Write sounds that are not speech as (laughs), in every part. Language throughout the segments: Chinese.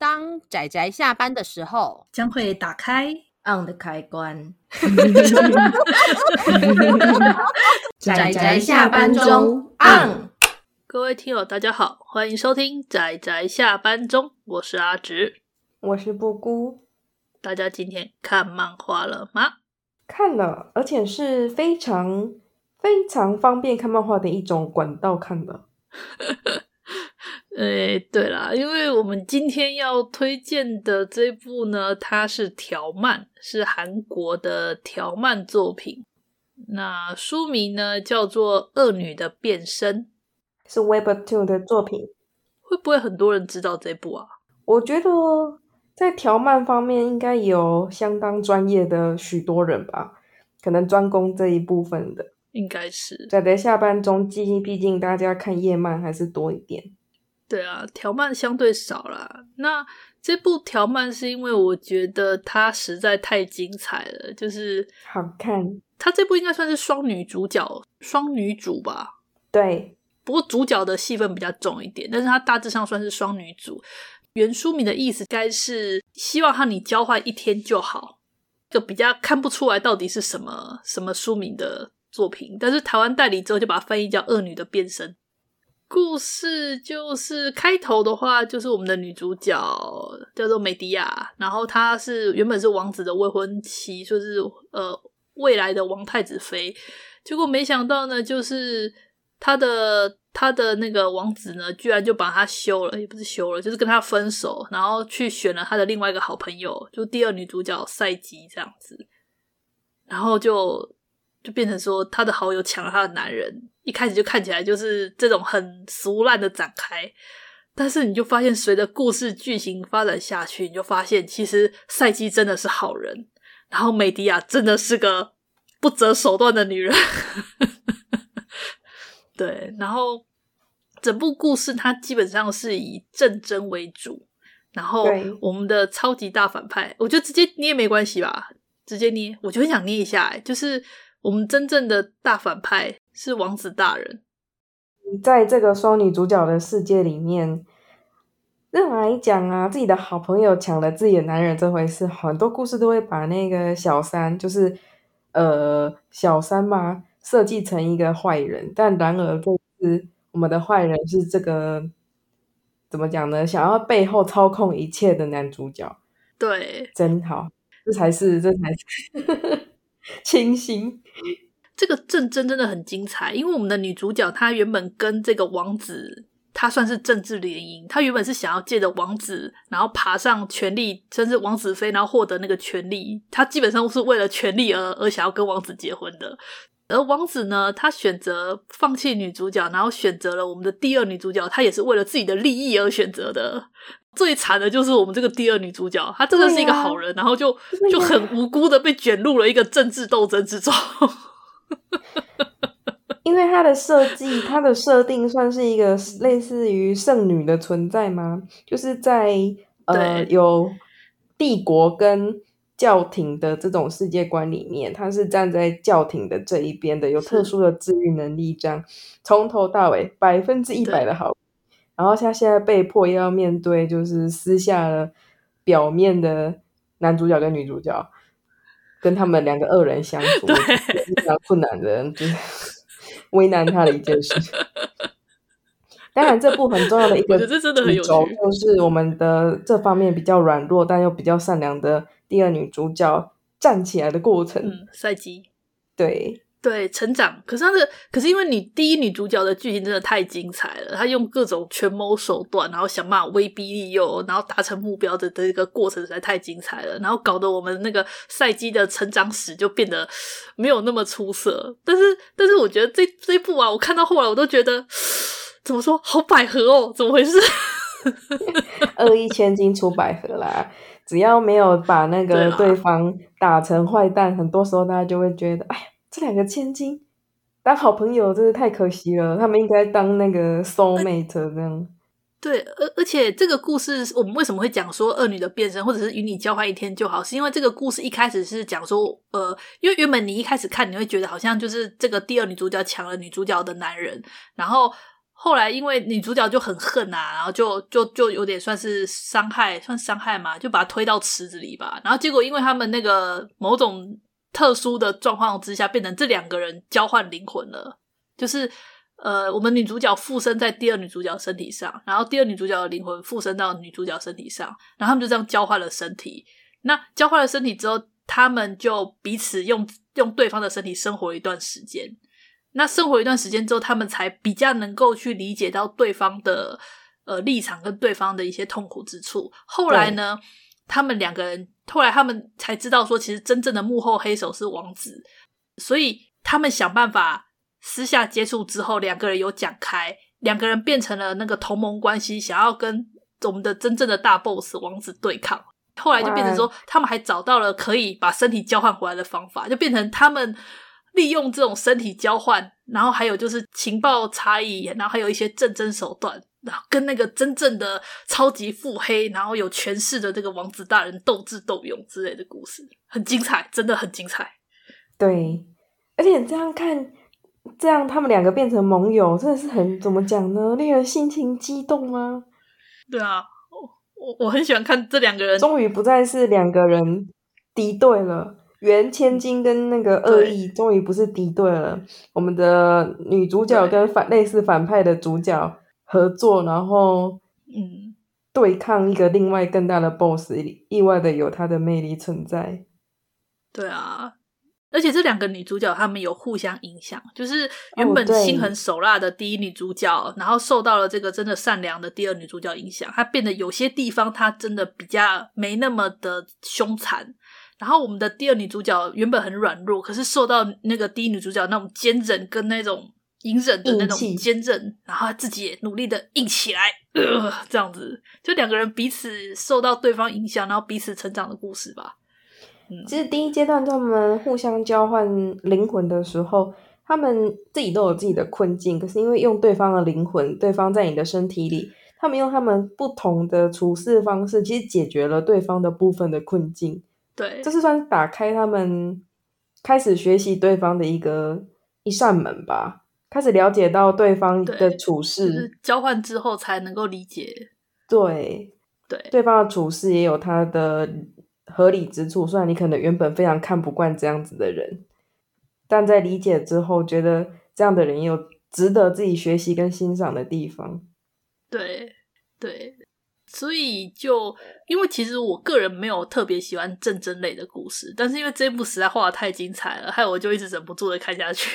当仔仔下班的时候，将会打开 on 的开关。(laughs) 仔仔下班中 on。各位听友，大家好，欢迎收听仔仔下班中，我是阿直，我是布姑。大家今天看漫画了吗？看了，而且是非常非常方便看漫画的一种管道看的。(laughs) 诶，对啦，因为我们今天要推荐的这部呢，它是条漫，是韩国的条漫作品。那书名呢叫做《恶女的变身》，是 Webtoon 的作品。会不会很多人知道这部啊？我觉得在条漫方面应该有相当专业的许多人吧，可能专攻这一部分的，应该是。在在下班中，毕竟毕竟大家看夜漫还是多一点。对啊，条漫相对少啦。那这部条漫是因为我觉得它实在太精彩了，就是好看。它这部应该算是双女主角，双女主吧？对。不过主角的戏份比较重一点，但是它大致上算是双女主。原书名的意思该是希望和你交换一天就好，就比较看不出来到底是什么什么书名的作品。但是台湾代理之后就把它翻译叫《恶女的变身》。故事就是开头的话，就是我们的女主角叫做美迪亚，然后她是原本是王子的未婚妻，就是呃未来的王太子妃，结果没想到呢，就是她的她的那个王子呢，居然就把她休了，也不是休了，就是跟她分手，然后去选了她的另外一个好朋友，就第二女主角赛姬这样子，然后就就变成说她的好友抢了她的男人。一开始就看起来就是这种很俗烂的展开，但是你就发现随着故事剧情发展下去，你就发现其实赛姬真的是好人，然后美迪亚真的是个不择手段的女人。(laughs) 对，然后整部故事它基本上是以战争为主，然后我们的超级大反派，我觉得直接捏没关系吧，直接捏，我就很想捏一下，就是我们真正的大反派。是王子大人，在这个双女主角的世界里面，任何来讲啊，自己的好朋友抢了自己的男人这回事，很多故事都会把那个小三，就是呃小三嘛，设计成一个坏人。但然而，这次我们的坏人是这个怎么讲呢？想要背后操控一切的男主角，对，(laughs) 真好，这才是，这才是 (laughs) 清新。这个政争真的很精彩，因为我们的女主角她原本跟这个王子，她算是政治联姻。她原本是想要借着王子，然后爬上权力，甚至王子妃，然后获得那个权力。她基本上是为了权力而而想要跟王子结婚的。而王子呢，他选择放弃女主角，然后选择了我们的第二女主角，他也是为了自己的利益而选择的。最惨的就是我们这个第二女主角，她真的是一个好人，啊、然后就就很无辜的被卷入了一个政治斗争之中。(laughs) 因为她的设计，她的设定算是一个类似于圣女的存在吗？就是在呃有帝国跟教廷的这种世界观里面，她是站在教廷的这一边的，有特殊的治愈能力，这样从头到尾百分之一百的好。然后他现在被迫要面对，就是私下的表面的男主角跟女主角。跟他们两个恶人相处，是比较困难的，就是 (laughs) 为难他的一件事。当然，这部很重要的一个主轴就是我们的这方面比较软弱但又比较善良的第二女主角站起来的过程。嗯，赛季，对。对，成长，可是他的，可是因为你第一女主角的剧情真的太精彩了，她用各种权谋手段，然后想办法威逼利诱，然后达成目标的的一个过程实在太精彩了，然后搞得我们那个赛季的成长史就变得没有那么出色。但是，但是我觉得这这一部啊，我看到后来我都觉得，怎么说，好百合哦，怎么回事？(laughs) 恶意千金出百合啦，只要没有把那个对方打成坏蛋，很多时候大家就会觉得，哎呀。这两个千金当好朋友真是太可惜了，他们应该当那个 soul mate 这样。对，而而且这个故事我们为什么会讲说恶女的变身，或者是与你交换一天就好，是因为这个故事一开始是讲说，呃，因为原本你一开始看你会觉得好像就是这个第二女主角抢了女主角的男人，然后后来因为女主角就很恨啊，然后就就就有点算是伤害，算伤害嘛，就把他推到池子里吧。然后结果因为他们那个某种特殊的状况之下，变成这两个人交换灵魂了，就是。呃，我们女主角附身在第二女主角身体上，然后第二女主角的灵魂附身到女主角身体上，然后他们就这样交换了身体。那交换了身体之后，他们就彼此用用对方的身体生活一段时间。那生活一段时间之后，他们才比较能够去理解到对方的呃立场跟对方的一些痛苦之处。后来呢，他们两个人后来他们才知道说，其实真正的幕后黑手是王子，所以他们想办法。私下接触之后，两个人有讲开，两个人变成了那个同盟关系，想要跟我们的真正的大 boss 王子对抗。后来就变成说，他们还找到了可以把身体交换回来的方法，就变成他们利用这种身体交换，然后还有就是情报差异，然后还有一些战争手段，跟那个真正的超级腹黑，然后有权势的这个王子大人斗智斗勇之类的故事，很精彩，真的很精彩。对，而且这样看。这样他们两个变成盟友，真的是很怎么讲呢？令人心情激动吗？对啊，我我很喜欢看这两个人，终于不再是两个人敌对了。袁千金跟那个恶意终于不是敌对了。我们的女主角跟反类似反派的主角合作，然后嗯，对抗一个另外更大的 BOSS，意外的有他的魅力存在。对啊。而且这两个女主角她们有互相影响，就是原本心狠手辣的第一女主角，oh, 然后受到了这个真的善良的第二女主角影响，她变得有些地方她真的比较没那么的凶残。然后我们的第二女主角原本很软弱，可是受到那个第一女主角那种坚韧跟那种隐忍的那种坚韧，然后自己也努力的硬起来，呃，这样子就两个人彼此受到对方影响，然后彼此成长的故事吧。其实第一阶段他们互相交换灵魂的时候，他们自己都有自己的困境。可是因为用对方的灵魂，对方在你的身体里，他们用他们不同的处事方式，其实解决了对方的部分的困境。对，这是算打开他们开始学习对方的一个一扇门吧，开始了解到对方的处事，就是交换之后才能够理解。对对，对方的处事也有他的。合理之处，虽然你可能原本非常看不惯这样子的人，但在理解之后，觉得这样的人也有值得自己学习跟欣赏的地方。对对，所以就因为其实我个人没有特别喜欢战争类的故事，但是因为这部实在画的太精彩了，害我就一直忍不住的看下去。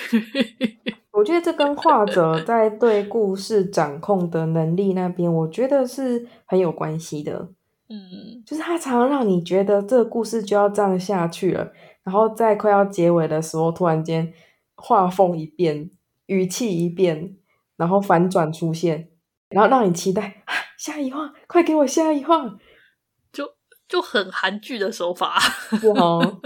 我觉得这跟画者在对故事掌控的能力那边，我觉得是很有关系的。嗯，就是他常常让你觉得这个故事就要这样下去了，然后在快要结尾的时候，突然间画风一变，语气一变，然后反转出现，然后让你期待啊，下一话，快给我下一话，就就很韩剧的手法，(laughs) 哇哦，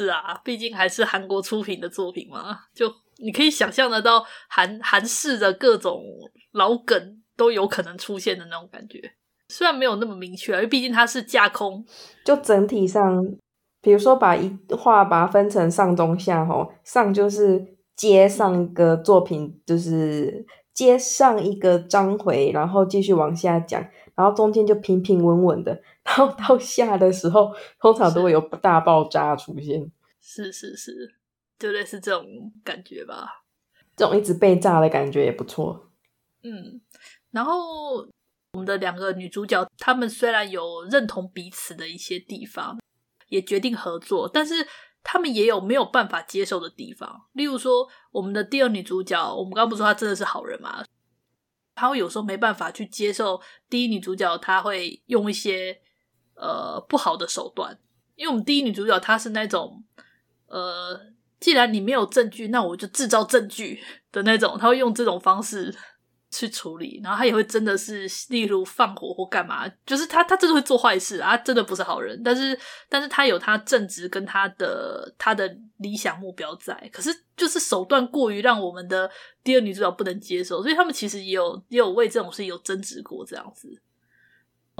是啊，毕竟还是韩国出品的作品嘛，就你可以想象得到韩韩式的各种老梗都有可能出现的那种感觉。虽然没有那么明确，因为毕竟它是架空。就整体上，比如说把一话把它分成上中下吼，上就是接上一个作品，就是接上一个章回，然后继续往下讲，然后中间就平平稳稳的，然后到下的时候，通常都会有大爆炸出现。是是是，就类似这种感觉吧。这种一直被炸的感觉也不错。嗯，然后。我们的两个女主角，她们虽然有认同彼此的一些地方，也决定合作，但是她们也有没有办法接受的地方。例如说，我们的第二女主角，我们刚刚不是说她真的是好人嘛？她会有时候没办法去接受第一女主角，她会用一些呃不好的手段。因为我们第一女主角她是那种呃，既然你没有证据，那我就制造证据的那种，她会用这种方式。去处理，然后他也会真的是，例如放火或干嘛，就是他他真的会做坏事啊，真的不是好人，但是但是他有他正直跟他的他的理想目标在，可是就是手段过于让我们的第二女主角不能接受，所以他们其实也有也有为这种事有争执过这样子，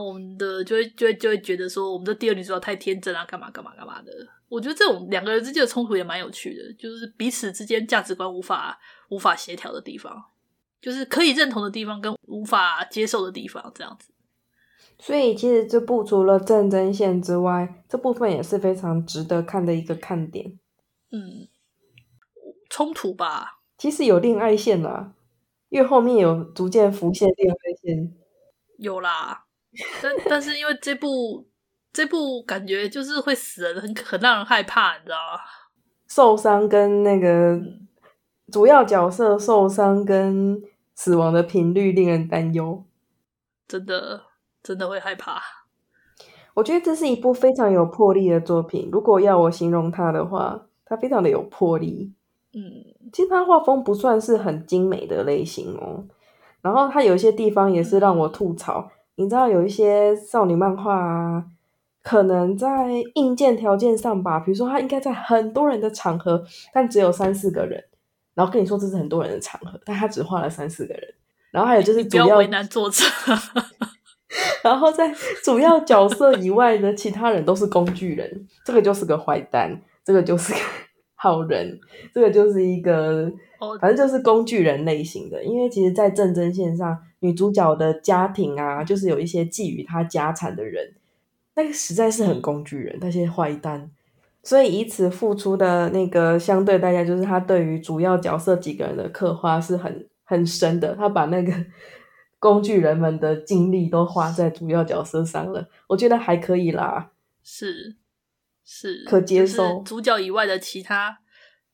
我们的就会就会就会觉得说我们的第二女主角太天真啊，干嘛干嘛干嘛的，我觉得这种两个人之间的冲突也蛮有趣的，就是彼此之间价值观无法无法协调的地方。就是可以认同的地方跟无法接受的地方这样子。所以其实这部除了战争线之外，这部分也是非常值得看的一个看点。嗯，冲突吧，其实有恋爱线啦，因为后面有逐渐浮现恋爱线。有啦，但但是因为这部这部感觉就是会死人，很很让人害怕，你知道吗？受伤跟那个主要角色受伤跟死亡的频率令人担忧，真的。真的会害怕。我觉得这是一部非常有魄力的作品。如果要我形容它的话，它非常的有魄力。嗯，其实它画风不算是很精美的类型哦。然后它有些地方也是让我吐槽。嗯、你知道有一些少女漫画啊，可能在硬件条件上吧，比如说他应该在很多人的场合，但只有三四个人。然后跟你说这是很多人的场合，但他只画了三四个人。然后还有就是主要，不要为难作者。(laughs) 然后在主要角色以外的其他人都是工具人，这个就是个坏蛋，这个就是个好人，这个就是一个，反正就是工具人类型的。因为其实，在战争线上，女主角的家庭啊，就是有一些觊觎她家产的人，那个实在是很工具人，那些坏蛋。所以以此付出的那个相对代价，就是他对于主要角色几个人的刻画是很很深的，他把那个。(laughs) 工具人们的精力都花在主要角色上了，我觉得还可以啦，是是可接受。主角以外的其他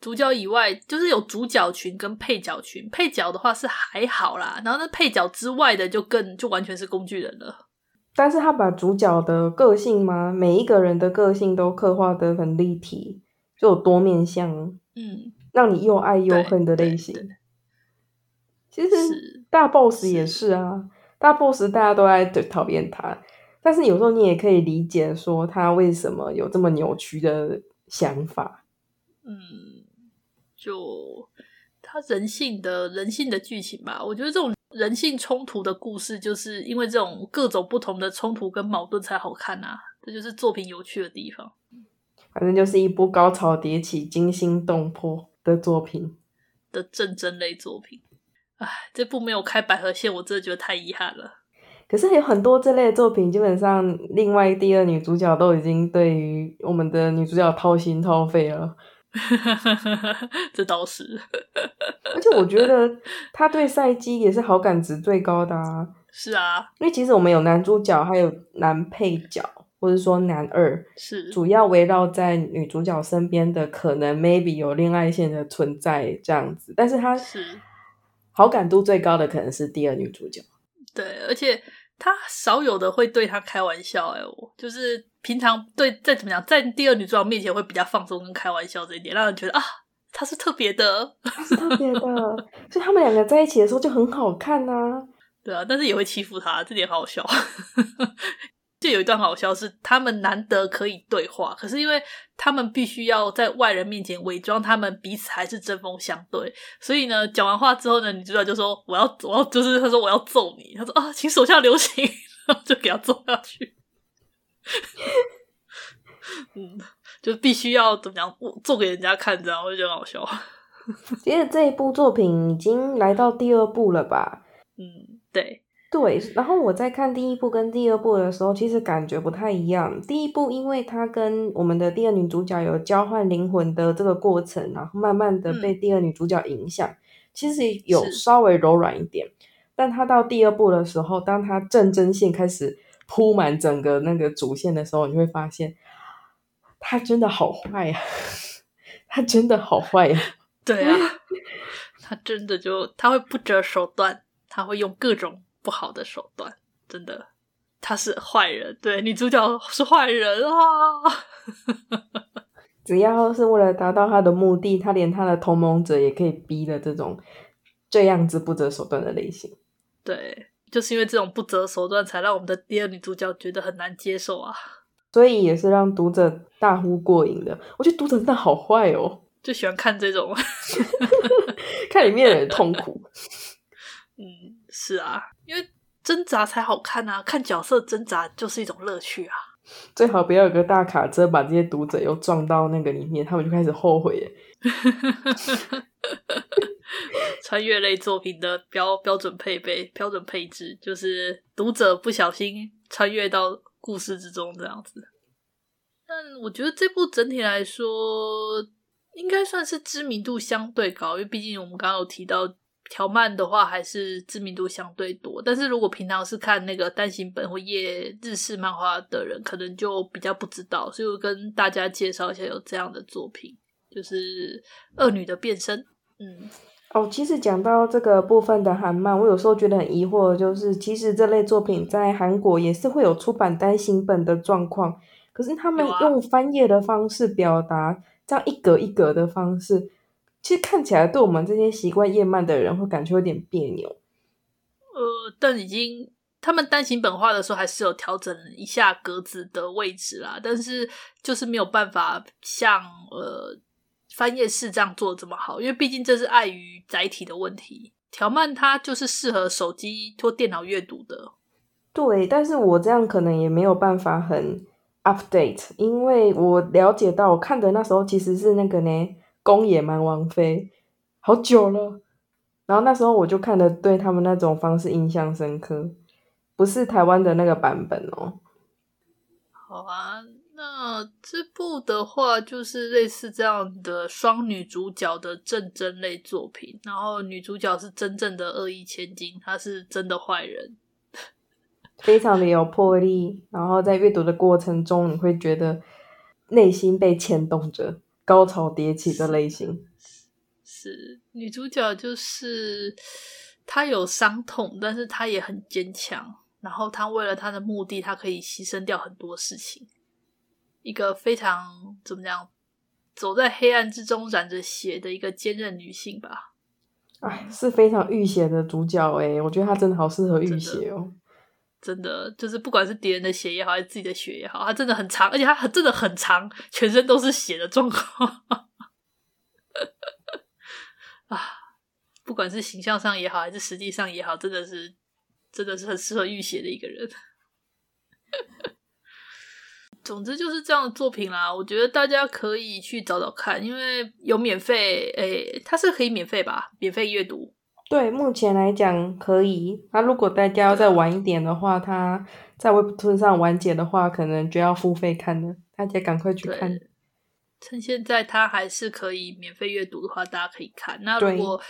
主角以外，就是有主角群跟配角群。配角的话是还好啦，然后那配角之外的就更就完全是工具人了。但是他把主角的个性吗，每一个人的个性都刻画的很立体，就有多面相，嗯，让你又爱又恨的类型。其实大 boss 也是啊，是大 boss 大家都在讨厌他，但是有时候你也可以理解说他为什么有这么扭曲的想法。嗯，就他人性的人性的剧情吧，我觉得这种人性冲突的故事，就是因为这种各种不同的冲突跟矛盾才好看啊，这就是作品有趣的地方。反正就是一部高潮迭起、惊心动魄的作品的战争类作品。唉，这部没有开百合线，我真的觉得太遗憾了。可是有很多这类的作品，基本上另外第二女主角都已经对于我们的女主角掏心掏肺了。(laughs) 这倒是，而且我觉得他对赛姬也是好感值最高的啊。是啊，因为其实我们有男主角，还有男配角，或者说男二，是主要围绕在女主角身边的，可能 maybe 有恋爱线的存在这样子，但是他是。好感度最高的可能是第二女主角，对，而且她少有的会对他开玩笑，哎，我就是平常对再怎么讲，在第二女主角面前会比较放松跟开玩笑这一点，让人觉得啊，他是特别的，他是特别的，所以他们两个在一起的时候就很好看啊，(laughs) 对啊，但是也会欺负他，这点好好笑。就有一段好笑是，他们难得可以对话，可是因为他们必须要在外人面前伪装他们彼此还是针锋相对，所以呢，讲完话之后呢，女主角就说：“我要，我要，就是他说我要揍你。”他说：“啊，请手下留情。”然后就给他揍下去。(laughs) 嗯，就必须要怎么样做给人家看，这样我就觉得好笑。(laughs) 其实这一部作品已经来到第二部了吧？嗯，对。对，然后我在看第一部跟第二部的时候，其实感觉不太一样。第一部因为它跟我们的第二女主角有交换灵魂的这个过程，然后慢慢的被第二女主角影响，嗯、其实有稍微柔软一点。但他到第二部的时候，当他正针线开始铺满整个那个主线的时候，你会发现，他真的好坏呀、啊，(laughs) 他真的好坏呀、啊。对啊，(laughs) 他真的就他会不择手段，他会用各种。不好的手段，真的，他是坏人。对，女主角是坏人啊！(laughs) 只要是为了达到他的目的，他连他的同盟者也可以逼的这种这样子不择手段的类型。对，就是因为这种不择手段，才让我们的第二女主角觉得很难接受啊。所以也是让读者大呼过瘾的。我觉得读者真的好坏哦，就喜欢看这种，(laughs) 看里面的人痛苦。(laughs) 嗯，是啊，因为挣扎才好看啊，看角色挣扎就是一种乐趣啊。最好不要有个大卡车把这些读者又撞到那个里面，他们就开始后悔耶。穿越类作品的标标准配备、标准配置，就是读者不小心穿越到故事之中这样子。但我觉得这部整体来说，应该算是知名度相对高，因为毕竟我们刚刚有提到条漫的话，还是知名度相对多。但是如果平常是看那个单行本或页日式漫画的人，可能就比较不知道。所以我跟大家介绍一下有这样的作品，就是《恶女的变身》。嗯，哦，其实讲到这个部分的韩漫，我有时候觉得很疑惑，就是其实这类作品在韩国也是会有出版单行本的状况。可是他们用翻页的方式表达，啊、这样一格一格的方式，其实看起来对我们这些习惯夜漫的人会感觉有点别扭。呃，但已经他们单行本化的时候还是有调整一下格子的位置啦，但是就是没有办法像呃翻页式这样做的这么好，因为毕竟这是碍于载体的问题。条漫它就是适合手机或电脑阅读的。对，但是我这样可能也没有办法很。update，因为我了解到，我看的那时候其实是那个呢，《宫野蛮王妃》，好久了。然后那时候我就看的，对他们那种方式印象深刻，不是台湾的那个版本哦。好啊，那这部的话就是类似这样的双女主角的正争类作品，然后女主角是真正的恶意千金，她是真的坏人。非常的有魄力，然后在阅读的过程中，你会觉得内心被牵动着，高潮迭起的类型。是，女主角，就是她有伤痛，但是她也很坚强。然后她为了她的目的，她可以牺牲掉很多事情。一个非常怎么讲，走在黑暗之中染着血的一个坚韧女性吧。哎，是非常浴血的主角诶，我觉得她真的好适合浴血哦。真的就是，不管是敌人的血也好，还是自己的血也好，它真的很长，而且它很真的很长，全身都是血的状况。(laughs) 啊，不管是形象上也好，还是实际上也好，真的是真的是很适合浴血的一个人。总之就是这样的作品啦，我觉得大家可以去找找看，因为有免费，诶、它是可以免费吧？免费阅读。对，目前来讲可以。那如果大家要再晚一点的话，他在 Webtoon 上完结的话，可能就要付费看了。大家赶快去看。趁现在他还是可以免费阅读的话，大家可以看。那如果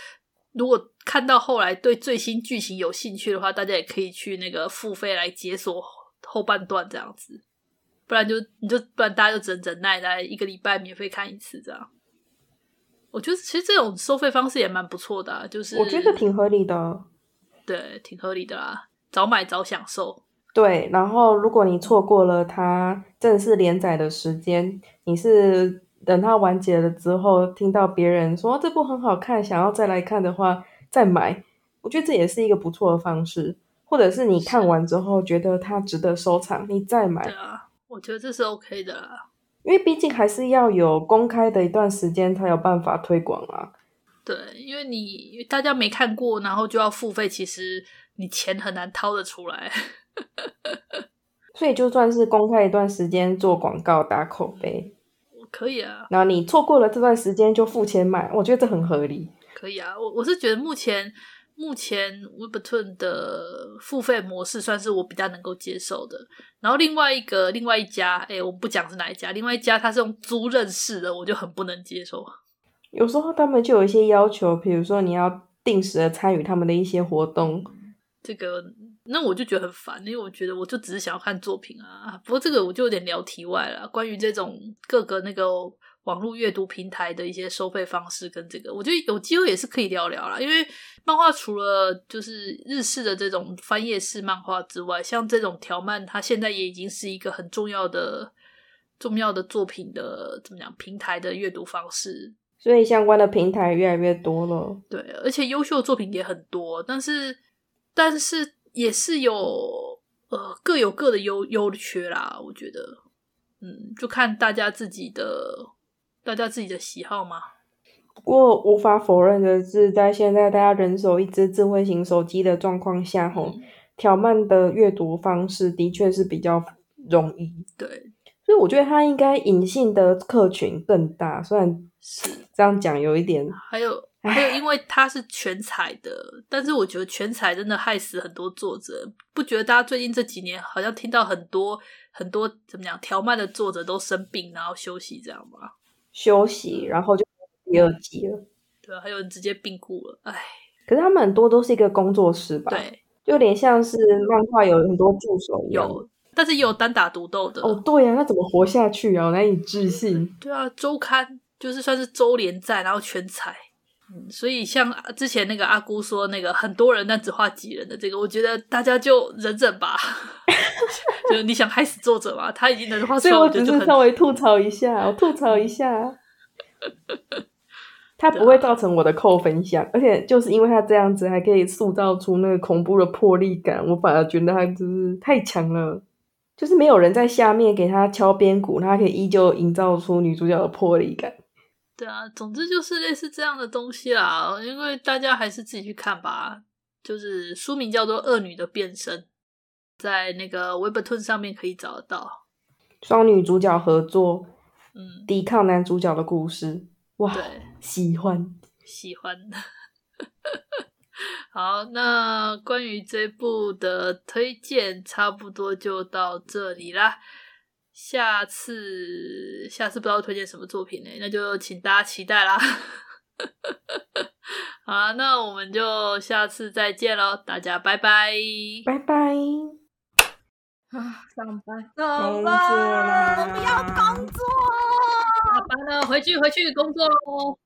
如果看到后来对最新剧情有兴趣的话，大家也可以去那个付费来解锁后半段这样子。不然就你就不然大家就只能忍耐来一个礼拜免费看一次这样。我觉得其实这种收费方式也蛮不错的啊，就是我觉得挺合理的，对，挺合理的啦，早买早享受。对，然后如果你错过了它正式连载的时间，你是等它完结了之后，听到别人说这部很好看，想要再来看的话再买，我觉得这也是一个不错的方式。或者是你看完之后觉得它值得收藏，你再买。对啊，我觉得这是 OK 的啦。因为毕竟还是要有公开的一段时间才有办法推广啊。对，因为你大家没看过，然后就要付费，其实你钱很难掏得出来。(laughs) 所以就算是公开一段时间做广告打口碑，可以啊。然后你错过了这段时间就付钱买，我觉得这很合理。可以啊，我我是觉得目前。目前 Webtoon 的付费模式算是我比较能够接受的。然后另外一个另外一家，哎，我不讲是哪一家，另外一家它是用租赁式的，我就很不能接受。有时候他们就有一些要求，比如说你要定时的参与他们的一些活动，这个那我就觉得很烦，因为我觉得我就只是想要看作品啊。不过这个我就有点聊题外了，关于这种各个那个。网络阅读平台的一些收费方式跟这个，我觉得有机会也是可以聊聊啦。因为漫画除了就是日式的这种翻页式漫画之外，像这种条漫，它现在也已经是一个很重要的、重要的作品的怎么讲平台的阅读方式。所以相关的平台越来越多了。对，而且优秀的作品也很多，但是但是也是有呃各有各的优优缺啦。我觉得，嗯，就看大家自己的。大家自己的喜好吗？不过无法否认的是，在现在大家人手一只智慧型手机的状况下，吼、嗯，条漫的阅读方式的确是比较容易。对，所以我觉得他应该隐性的客群更大，虽然是这样讲有一点。还有还有，因为他是全彩的，但是我觉得全彩真的害死很多作者。不觉得大家最近这几年好像听到很多很多怎么讲条漫的作者都生病然后休息这样吗？休息，然后就第二季了。对啊，还有人直接病故了，哎。可是他们很多都是一个工作室吧？对，就有点像是漫画有很多助手一样。有，但是也有单打独斗的。哦，对呀、啊，那怎么活下去啊？我难以置信。对啊，周刊就是算是周连载，然后全彩。嗯，所以像之前那个阿姑说那个很多人但只画几人的这个，我觉得大家就忍忍吧。(laughs) (laughs) 就是你想害死作者嘛？他已经能画出来，我只是稍微吐槽一下，我吐槽一下。他不会造成我的扣分项，啊、而且就是因为他这样子，还可以塑造出那个恐怖的魄力感，我反而觉得他就是太强了。就是没有人在下面给他敲边鼓，他可以依旧营造出女主角的魄力感。对啊，总之就是类似这样的东西啦。因为大家还是自己去看吧。就是书名叫做《恶女的变身》，在那个 Webtoon 上面可以找得到。双女主角合作，嗯，抵抗男主角的故事。哇，对，喜欢喜欢。(laughs) 好，那关于这部的推荐，差不多就到这里啦。下次，下次不知道推荐什么作品呢？那就请大家期待啦。(laughs) 好，那我们就下次再见喽，大家拜拜，拜拜。啊，上班，上班，我不要工作。下班了，回去回去工作喽。